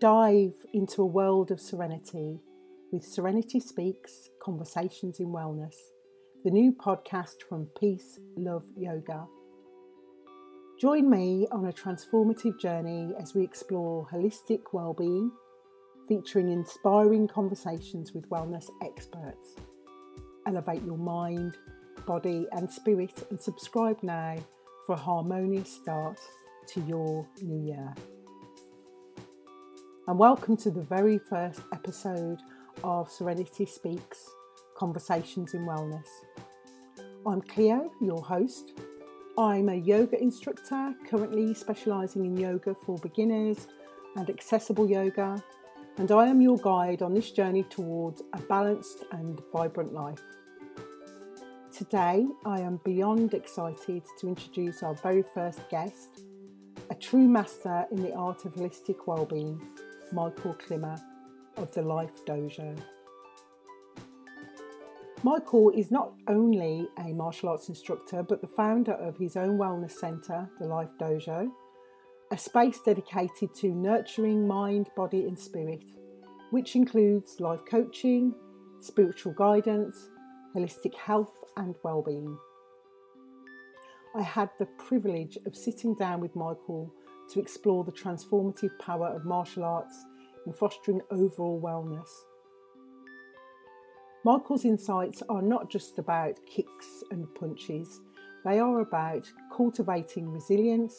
Dive into a world of serenity with Serenity Speaks Conversations in Wellness, the new podcast from Peace, Love, Yoga. Join me on a transformative journey as we explore holistic well-being, featuring inspiring conversations with wellness experts. Elevate your mind, body, and spirit, and subscribe now for a harmonious start to your new year. And welcome to the very first episode of Serenity Speaks Conversations in Wellness. I'm Cleo, your host, I'm a yoga instructor, currently specialising in yoga for beginners and accessible yoga, and I am your guide on this journey towards a balanced and vibrant life. Today, I am beyond excited to introduce our very first guest, a true master in the art of holistic well-being, Michael Climmer of the Life Dojo. Michael is not only a martial arts instructor, but the founder of his own wellness centre, the Life Dojo, a space dedicated to nurturing mind, body, and spirit, which includes life coaching, spiritual guidance, holistic health, and well-being. I had the privilege of sitting down with Michael to explore the transformative power of martial arts in fostering overall wellness. Michael's insights are not just about kicks and punches, they are about cultivating resilience,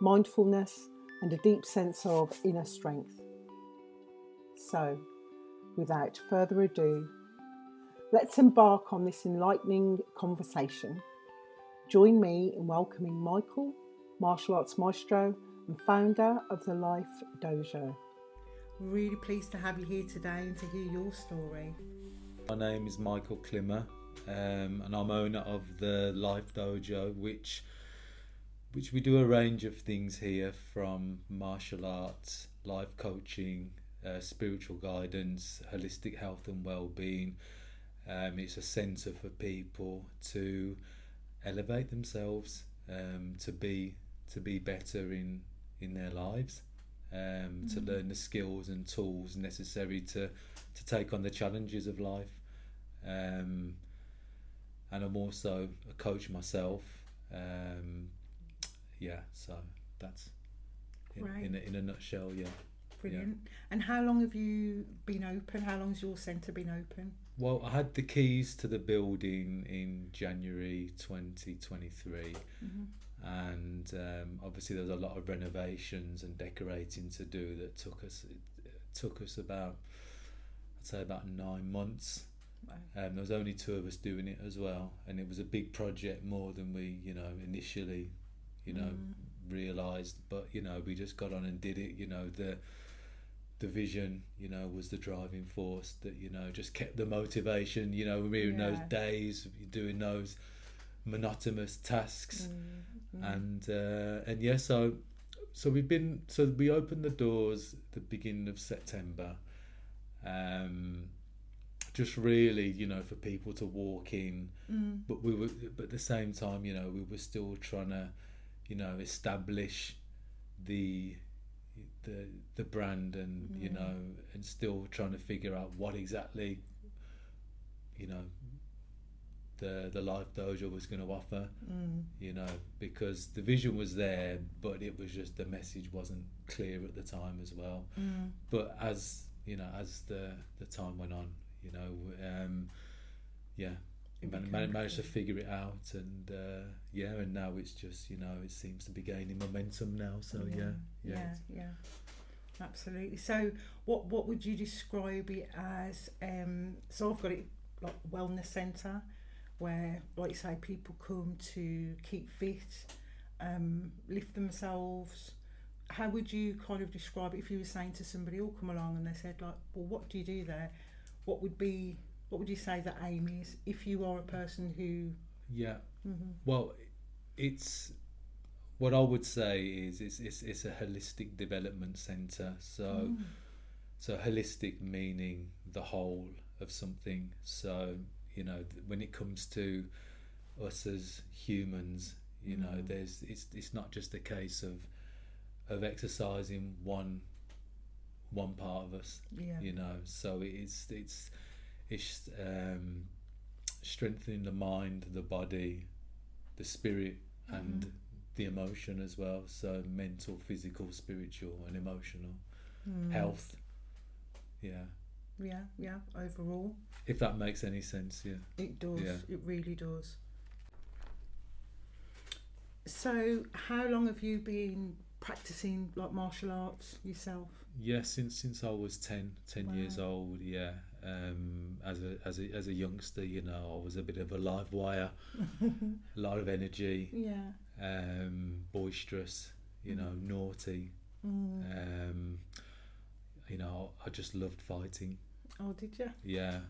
mindfulness, and a deep sense of inner strength. So, without further ado, let's embark on this enlightening conversation. Join me in welcoming Michael, martial arts maestro and founder of the Life Dojo. Really pleased to have you here today and to hear your story. My name is Michael Climmer, um, and I'm owner of the Life Dojo, which which we do a range of things here from martial arts, life coaching, uh, spiritual guidance, holistic health and well-being. Um, it's a centre for people to elevate themselves, um, to be to be better in in their lives, um, mm-hmm. to learn the skills and tools necessary to to take on the challenges of life. Um, and I'm also a coach myself. Um, yeah, so that's in, right. in, a, in a nutshell, yeah. Brilliant. Yeah. And how long have you been open? How long has your centre been open? Well, I had the keys to the building in January 2023. Mm-hmm. And um, obviously, there was a lot of renovations and decorating to do that took us it took us about I'd say about nine months um, there was only two of us doing it as well, and it was a big project more than we, you know, initially, you know, mm. realised. But you know, we just got on and did it. You know, the the vision, you know, was the driving force that you know just kept the motivation. You know, we were in those days doing those monotonous tasks, mm. and uh, and yeah, so so we've been so we opened the doors the beginning of September. Um, just really you know for people to walk in mm. but we were but at the same time you know we were still trying to you know establish the the the brand and mm. you know and still trying to figure out what exactly you know the the life dojo was going to offer mm. you know because the vision was there but it was just the message wasn't clear at the time as well mm. but as you know as the the time went on you know um, yeah man- managed to figure it out and uh, yeah and now it's just you know it seems to be gaining momentum now so yeah yeah yeah, yeah. absolutely so what what would you describe it as um, so I've got it like wellness centre where like you say people come to keep fit um, lift themselves. How would you kind of describe it if you were saying to somebody oh come along and they said like well what do you do there? What would be what would you say that aim is if you are a person who yeah. Mm-hmm. well it's what I would say is it's, it's, it's a holistic development center so mm. so holistic meaning the whole of something. So you know when it comes to us as humans you mm. know there's it's it's not just a case of of exercising one one part of us. Yeah. You know, so it's it's it's um, strengthening the mind, the body, the spirit, and Mhm. the emotion as well. So mental, physical, spiritual, and emotional Mm. health. Yeah, Yeah, yeah. Overall, if that makes any sense. Yeah. it does. Yeah. It really does. So, how long have you been practicing like martial arts yourself? Yeah, since since I was 10, 10 years old, yeah. Um, as a as a as a youngster, you know, I was a bit of a live wire, a lot of energy, Yeah. um, boisterous, you know, naughty. Mm. Um, you know, I just loved fighting. Oh, did you? Yeah,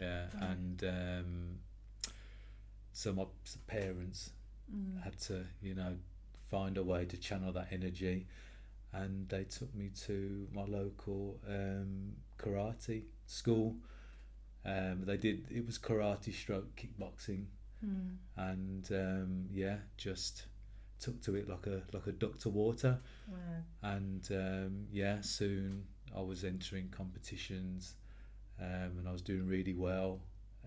yeah, Right. and um, so my parents Mm. had to, you know, find a way to channel that energy, and they took me to my local um, karate school. Um, they did it was karate stroke kickboxing, Mm. and um, yeah, just took to it like a like a duck to water. Wow. and um, yeah, soon I was entering competitions, um, and I was doing really well.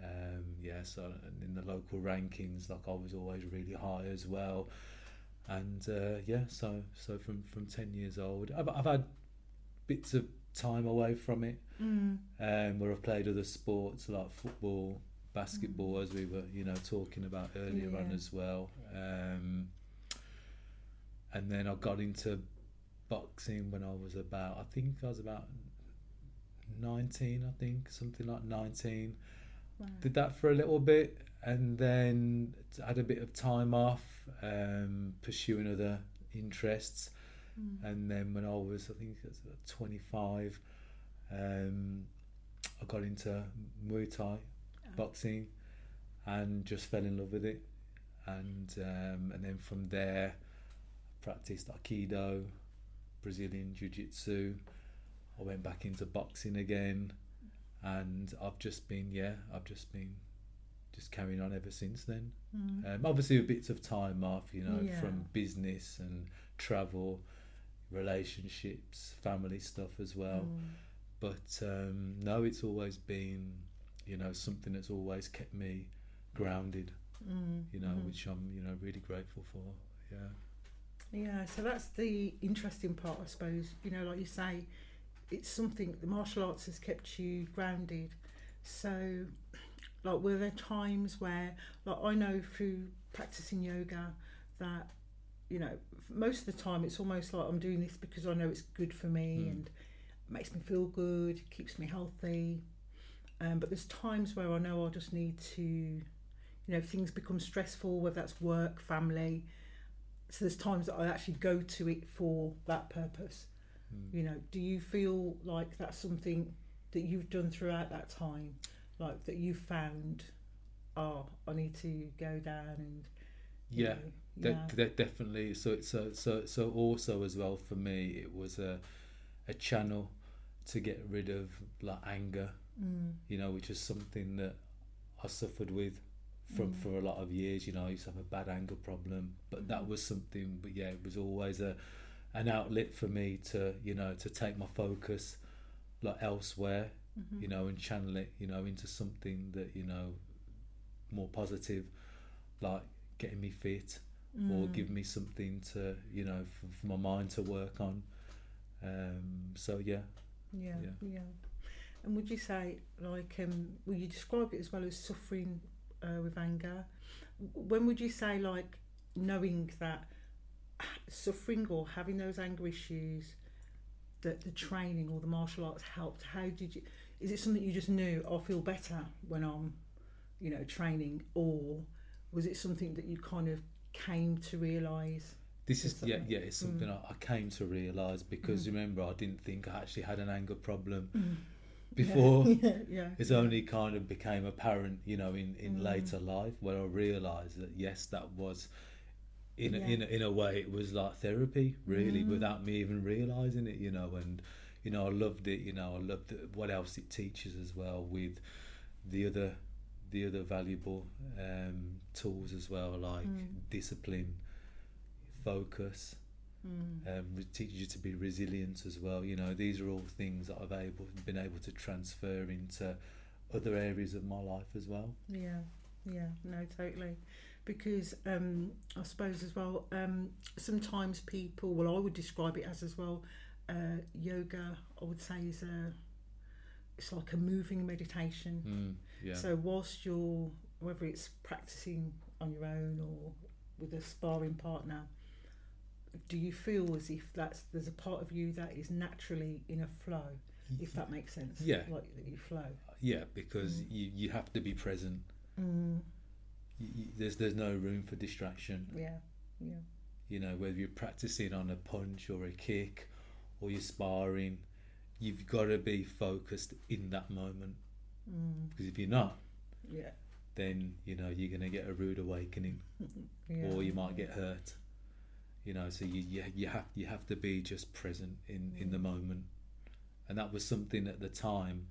Um, yeah, so in the local rankings, like I was always really high as well. And uh, yeah, so so from from ten years old, I've, I've had bits of time away from it, Mm. um, where I've played other sports like football, basketball, as we were you know talking about earlier on as well. Um, and then I got into boxing when I was about, I think I was about 19, I think, something like 19. Wow. Did that for a little bit and then had a bit of time off, um, pursuing other interests. Mm. And then when I was, I think was about 25, um, I got into Muay Thai boxing and just fell in love with it. And um, and then from there, practiced Aikido, Brazilian Jiu Jitsu. I went back into boxing again, and I've just been yeah, I've just been just carrying on ever since then. Mm. Um, obviously, with bits of time off, you know, Yeah. from business and travel, relationships, family stuff as well. Mm. But um, no, it's always been, you know, something that's always kept me grounded. Mm. You know, Mm. which I'm, you know, really grateful for. Yeah. Yeah, so that's the interesting part, I suppose. You know, like you say, it's something the martial arts has kept you grounded. So, like, were there times where, like, I know through practicing yoga that, you know, most of the time it's almost like I'm doing this because I know it's good for me Mm. and makes me feel good, keeps me healthy. Um, but there's times where I know I just need to, you know, things become stressful, whether that's work, family. So there's times that I actually go to it for that purpose. Mm. You know, do you feel like that's something that you've done throughout that time, like that you found, oh, I need to go down and Yeah. know, yeah, de- definitely. So it's so so so also as well for me, it was a a channel to get rid of like anger. mm, You know, which is something that I suffered with from Mm. for a lot of years. You know, I used to have a bad anger problem, but that Mhm. was something. But yeah, it was always a an outlet for me to you know to take my focus like elsewhere. mhm, You know, and channel it. You know, into something that you know more positive, like getting me fit or mm, give me something to you know for, for my mind to work on um so yeah yeah, yeah. yeah, And would you say, like, um, will you describe it as well as suffering uh, with anger? When would you say, like, knowing that suffering or having those anger issues, that the training or the martial arts helped? How did you? Is it something you just knew? I feel better when I'm, you know, training, or was it something that you kind of came to realise? this is yeah yeah it's something I, I came to realize because Mm. remember I didn't think I actually had an anger problem Yeah. before yeah, yeah, it's only kind of became apparent you know in in Mm. later life where I realized that yes that was in a, Yeah. in in a way it was like therapy really Mm. without me even realizing it you know and you know I loved it you know I loved it, what else it teaches as well with the other the other valuable um, tools as well like Mm. discipline focus Mm. um, re- teaches you to be resilient as well. You know, these are all things that I've able been able to transfer into other areas of my life as well. Yeah, yeah, no, totally. Because um, I suppose as well, um, sometimes people, well, I would describe it as as well, uh, yoga, I would say is a, it's like a moving meditation. Mm, yeah. So whilst you're, whether it's practicing on your own or with a sparring partner, do you feel as if that's there's a part of you that is naturally in a flow, if that makes sense? Yeah. Like you flow. yeah, because Mm. you, you have to be present. Mm, You, you, there's there's no room for distraction. yeah, yeah. You know, whether you're practicing on a punch or a kick, or you're sparring, you've got to be focused in that moment. Mm, Because if you're not, yeah. then you know you're gonna get a rude awakening, yeah. or you might get hurt. You know, so you, you you have you have to be just present in in the moment, and that was something at the time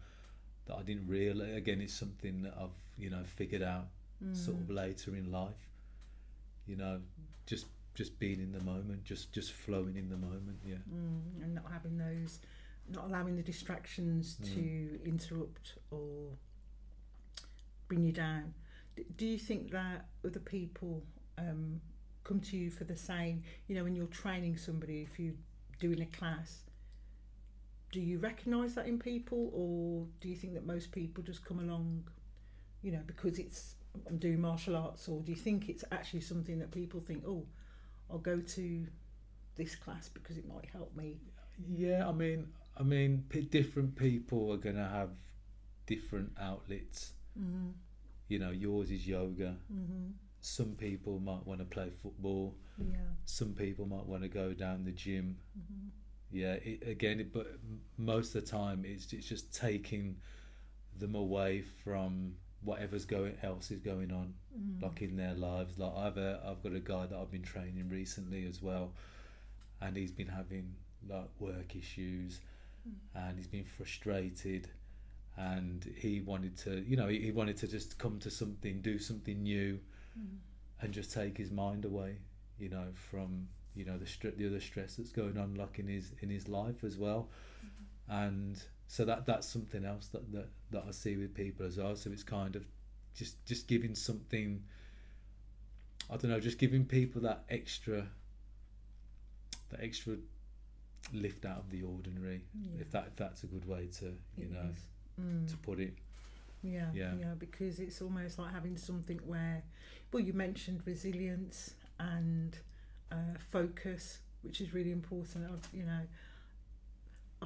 that I didn't really. Again, it's something that I've you know figured out sort of later in life. You know, just just being in the moment, just just flowing in the moment. Yeah. mm, and not having those, not allowing the distractions Mm. to interrupt or bring you down. D- do you think that other people um, come to you for the same? You know, when you're training somebody, if you're doing a class, do you recognise that in people, or do you think that most people just come along, you know, because it's I'm doing martial arts, or do you think it's actually something that people think, oh, I'll go to this class because it might help me? Yeah, I mean, I mean, p- different people are gonna have different outlets. Mm-hmm. You know, yours is yoga. Mm-hmm. Some people might want to play football. Yeah. Some people might want to go down the gym. Mm-hmm. Yeah, it, again, it, but most of the time it's it's just taking them away from whatever's going else is going on, Mm. like in their lives. Like I've a, I've got a guy that I've been training recently as well, and he's been having like work issues, and he's been frustrated, and he wanted to, you know, he, he wanted to just come to something, do something new, Mm. and just take his mind away, you know, from you know the str- the other stress that's going on, like in his in his life as well, and so that that's something else that, that that I see with people as well. So it's kind of just just giving something. I don't know, just giving people that extra, that extra lift out of the ordinary, Yeah. if that if that's a good way to you It know. Mm. to put it. Yeah, Yeah. yeah, because it's almost like having something where, well, you mentioned resilience and uh, focus, which is really important. I've, you know,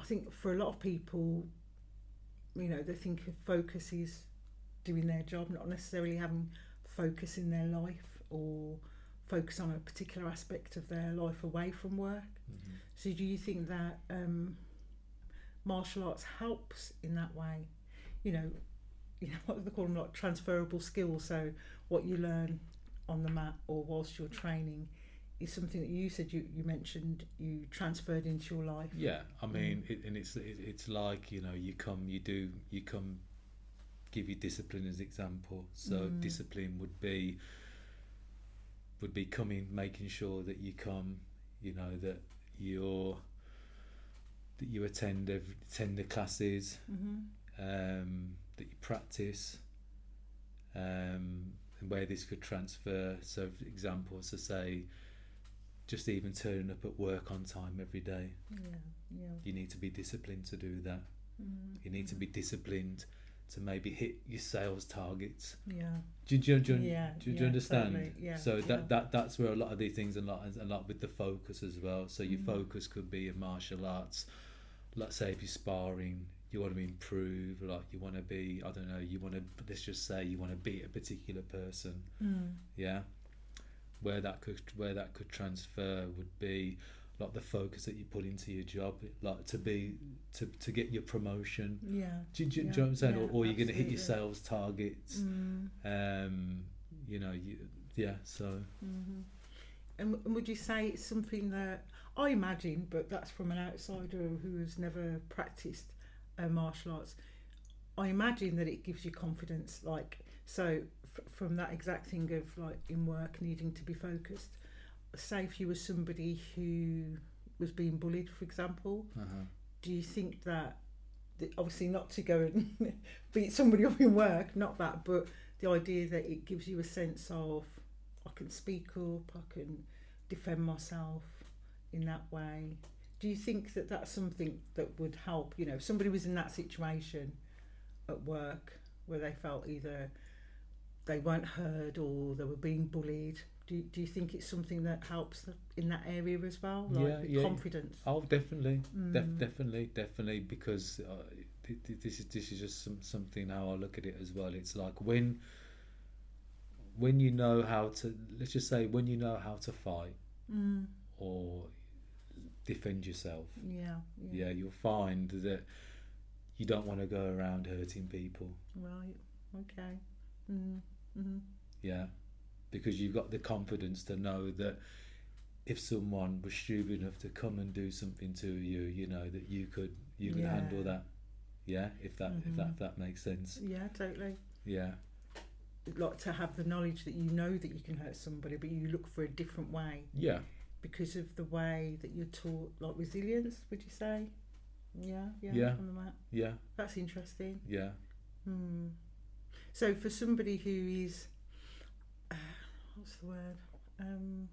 I think for a lot of people, you know, they think of focus is doing their job, not necessarily having focus in their life or focus on a particular aspect of their life away from work. So do you think that um, martial arts helps in that way? You know, you know what do they call them like transferable skills. So what you learn on the mat or whilst you're training is something that you said you, you mentioned you transferred into your life. Yeah, I mean, it, and it's it, it's like you know, you come, you do, you come, give you discipline as example. So Mm. discipline would be would be coming, making sure that you come, you know, that you're that you attend every, attend the classes, Mm-hmm. um, that you practice, um, and where this could transfer. So, for example, to say, just even turning up at work on time every day Yeah, yeah. you need to be disciplined to do that. Mm, You need to be disciplined to maybe hit your sales targets. Yeah. Do, you- do, you- do, you- Yeah, do, you yeah, understand? totally, yeah, so yeah. that, that that's where a lot of these things and a lot a lot with the focus as well. So your Mm. focus could be in martial arts. Let's say if you're sparring, you want to improve. Like you want to be, I don't know, you want to. Let's just say you want to beat a particular person. Mm, Yeah. Where that could where that could transfer would be like the focus that you put into your job, like to be to, to get your promotion. yeah. Do, you- do, Yeah, do you know what I'm saying? yeah, or, or you're going to hit your sales targets. Mm, Um, you know, you, yeah. So hmm And, and would you say it's something that I imagine, but that's from an outsider who has never practiced uh, martial arts. I imagine that it gives you confidence. Like so, f- from that exact thing of like in work needing to be focused. say if you were somebody who was being bullied, for example, Uh-huh. do you think that, that obviously not to go and beat somebody up in work, not that, but the idea that it gives you a sense of I can speak up, I can defend myself in that way. Do you think that that's something that would help? You know, if somebody was in that situation at work where they felt either they weren't heard or they were being bullied. Do you, do you think it's something that helps in that area as well, like Yeah, yeah. confidence? Oh, definitely, Def- Mm. definitely, definitely. Because uh, th- th- this is this is just some, something how I look at it as well. It's like when when you know how to let's just say when you know how to fight Mm. or defend yourself. Yeah, Yeah, you'll find that you don't want to go around hurting people. Right. Okay. Mm. Mm-hmm. Yeah, because you've got the confidence to know that if someone was stupid enough to come and do something to you, you know that you could you can Yeah. handle that. Yeah, if that if that Mhm. if that makes sense. Yeah, totally. Yeah, Like to have the knowledge that you know that you can hurt somebody, but you look for a different way yeah, because of the way that you're taught, like resilience. Would you say? Yeah. Yeah. Yeah. On the mat. yeah, That's interesting. yeah. Hmm. So for somebody who is, uh, what's the word? Um,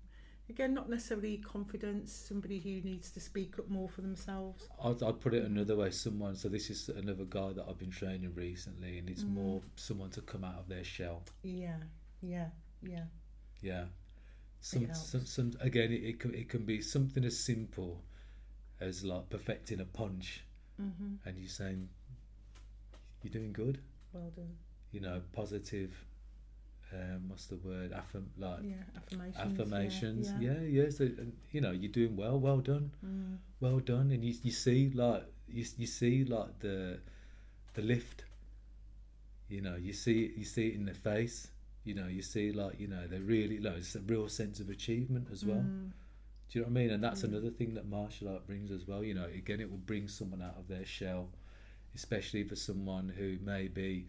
again, not necessarily confidence. Somebody who needs to speak up more for themselves. I'd, I'd put it another way. Someone. So this is another guy that I've been training recently, and it's Mm. more someone to come out of their shell. Yeah. Yeah. Yeah. Yeah. Some, some, some again, it, it can it can be something as simple as like perfecting a punch, Mm-hmm. and you're saying, "You're doing good." Well done. You know, positive. Um, what's the word? Affirm like Yeah. Affirmations. affirmations. Yeah. Yeah, yeah. So, and, you know, you're doing well. Well done. Mm. Well done. And you you see like you you see like the the lift. You know, you see you see it in their face. You know, you see like you know they really like it's a real sense of achievement as well. Mm. Do you know what I mean? And that's Mm. another thing that martial art brings as well. You know, again, it will bring someone out of their shell, especially for someone who maybe,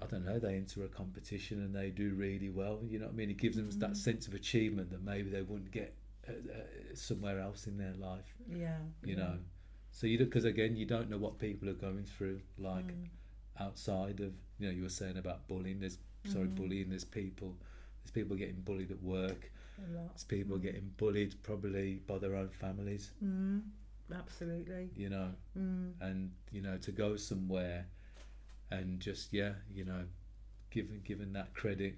I don't know, they enter a competition and they do really well. You know what I mean? It gives them Mm. that sense of achievement that maybe they wouldn't get uh, uh, somewhere else in their life. Yeah. You yeah. know, so you because again, you don't know what people are going through, like Mm. outside of you know you were saying about bullying. There's sorry, Mm. bullying. There's people. There's people getting bullied at work. A lot. There's people Mm. getting bullied probably by their own families. Mm. Absolutely. You know, Mm. and you know to go somewhere and just yeah, you know, given given that credit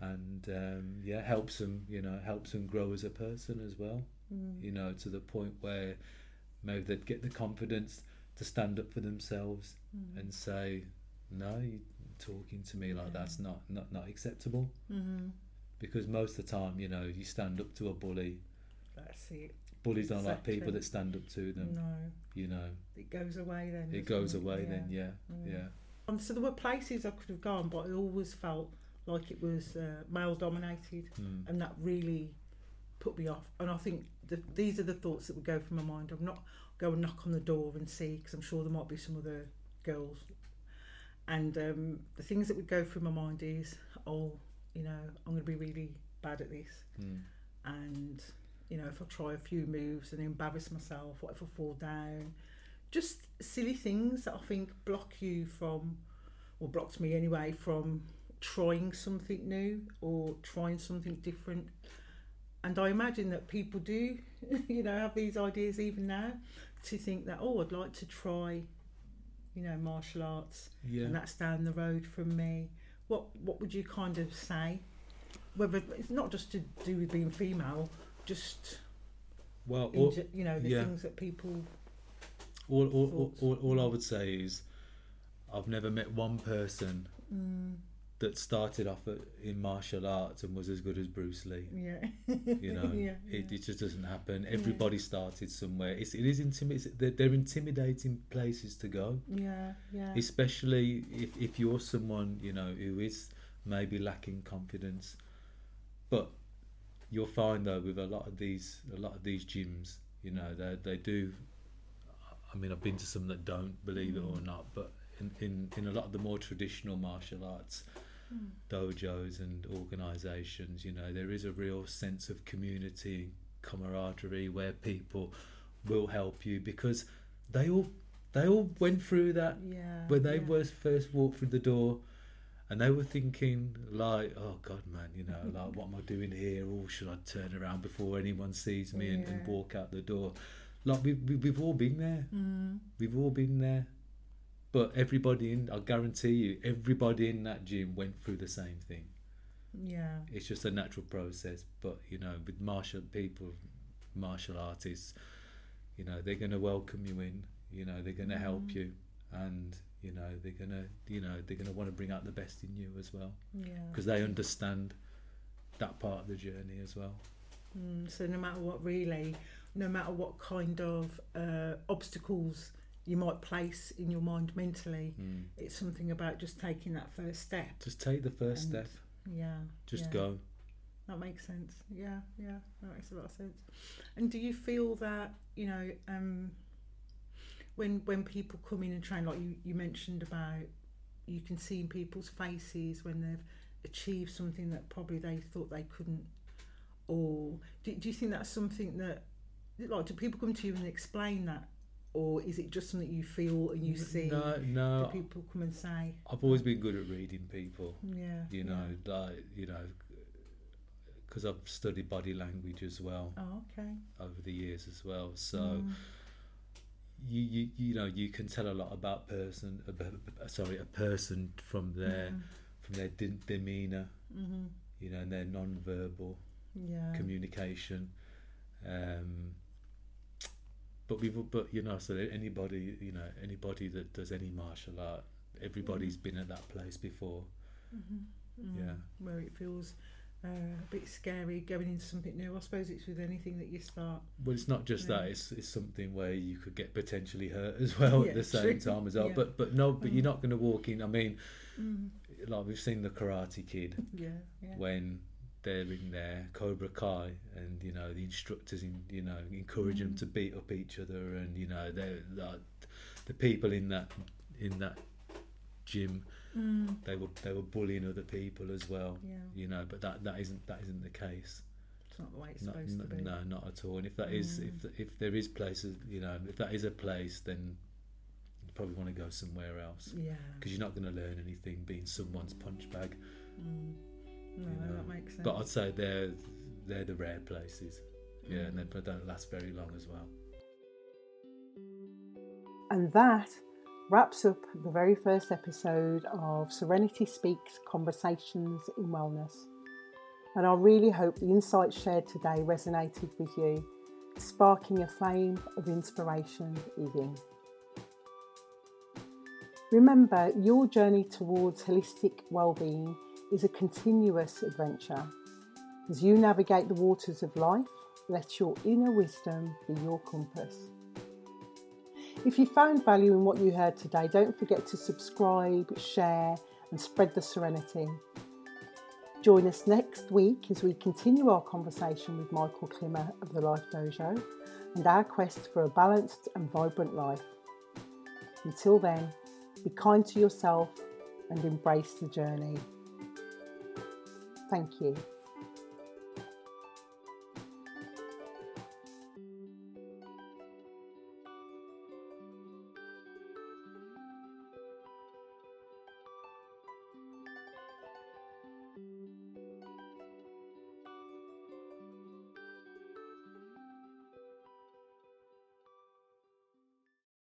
and um, yeah, helps them. You know, helps them grow as a person as well. Mm. You know, to the point where maybe they'd get the confidence to stand up for themselves Mm. and say, no, you talking to me like Yeah. that's not not not acceptable. Mm. Because most of the time, you know, you stand up to a bully. That's it. Bullies don't like people that stand up to them. No. You know, It goes away then. it goes away Yeah. then. Yeah, Mm. yeah, Um, so there were places I could have gone, but I always felt like it was uh, male dominated, Mm. and that really put me off. And I think the, these are the thoughts that would go through my mind. I'm not go and knock on the door and see because I'm sure there might be some other girls. And um, the things that would go through my mind is, oh, you know, I'm going to be really bad at this, Mm. and you know, if I try a few moves and embarrass myself, what if I fall down? Just silly things that I think block you from, or blocked me anyway, from trying something new or trying something different. And I imagine that people do, you know, have these ideas even now to think that, oh, I'd like to try, you know, martial arts yeah. and that's down the road from me. What what would you kind of say? Whether it's not just to do with being female, just Well, all, you know the yeah. things that people. all, all, all, all, all I would say is, I've never met one person Mm, that started off at, in martial arts and was as good as Bruce Lee. yeah. You know, yeah, It, yeah. it just doesn't happen. Everybody started somewhere. It's, it is intimidating. They're, they're intimidating places to go. yeah, yeah. especially if, if you're someone you know who is maybe lacking confidence but you'll find though with a lot of these a lot of these gyms you know they, they do i mean i've been to some that don't believe it or Mm. not but in, in, in a lot of the more traditional martial arts dojos and organisations. You know, there is a real sense of community camaraderie where people will help you because they all they all went through that Yeah. when they yeah. first walked through the door and they were thinking like oh god man you know like what am i doing here? Or should i turn around before anyone sees me and, and walk out the door? Like we, we, we've all been there. Mm. we've all been there. But everybody in i guarantee you everybody in that gym went through the same thing. Yeah. it's just a natural process. But you know with martial people martial artists you know they're going to welcome you in. You know they're going to help Mhm. you. And you know they're going to you know they're going to want to bring out the best in you as well Yeah. because they understand that part of the journey as well Mm, so no matter what, really, no matter what kind of uh, obstacles you might place in your mind mentally, mm. it's something about just taking that first step. just take the first step Yeah. just yeah. go That makes sense. Yeah, yeah, that makes a lot of sense. And do you feel that you know um, when when people come in and train, like you, you mentioned about, you can see in people's faces when they've achieved something that probably they thought they couldn't, or do, do you think that's something that like do people come to you and explain that, or is it just something you feel and you see no no people come and say, i've always been good at reading people yeah, you yeah. know like you know because i've studied body language as well Oh, okay. over the years as well so Mm. You, you you know you can tell a lot about person about, sorry a person from their Mhm. from their de- demeanor Mhm. you know and their non-verbal Yeah. communication um but we've but you know so anybody you know anybody that does any martial art everybody's been at that place before Mm-hmm. Yeah. Where it feels uh, a bit scary going into something new. I suppose it's with anything that you start. well it's not just that it's, it's something where you could get potentially hurt as well Yeah, at the same true. time as well Yeah. but but no but Mm. you're not going to walk in i mean Mm. like we've seen the karate kid Yeah, yeah. when they're in there, Cobra Kai and you know the instructors in you know encourage them Mm. to beat up each other and you know they're like the people in that in that gym Mm. they were they were bullying other people as well Yeah. you know but that that isn't that isn't the case It's not the way it's no, supposed no, to be. no not at all and if that is Mm. if if there is places you know if that is a place then you probably want to go somewhere else Yeah. because you're not going to learn anything being someone's punch bag Mm. No, you know. that makes sense. But I'd say they're they're the rare places. Yeah, and they Mm. don't last very long as well. And that wraps up the very first episode of Serenity Speaks Conversations in Wellness. And I really hope the insights shared today resonated with you, sparking a flame of inspiration within. Remember, your journey towards holistic well-being is a continuous adventure. As you navigate the waters of life, let your inner wisdom be your compass. If you found value in what you heard today, don't forget to subscribe, share, and spread the serenity. Join us next week as we continue our conversation with Michael Climmer of the Life Dojo and our quest for a balanced and vibrant life. Until then, be kind to yourself and embrace the journey. Thank you.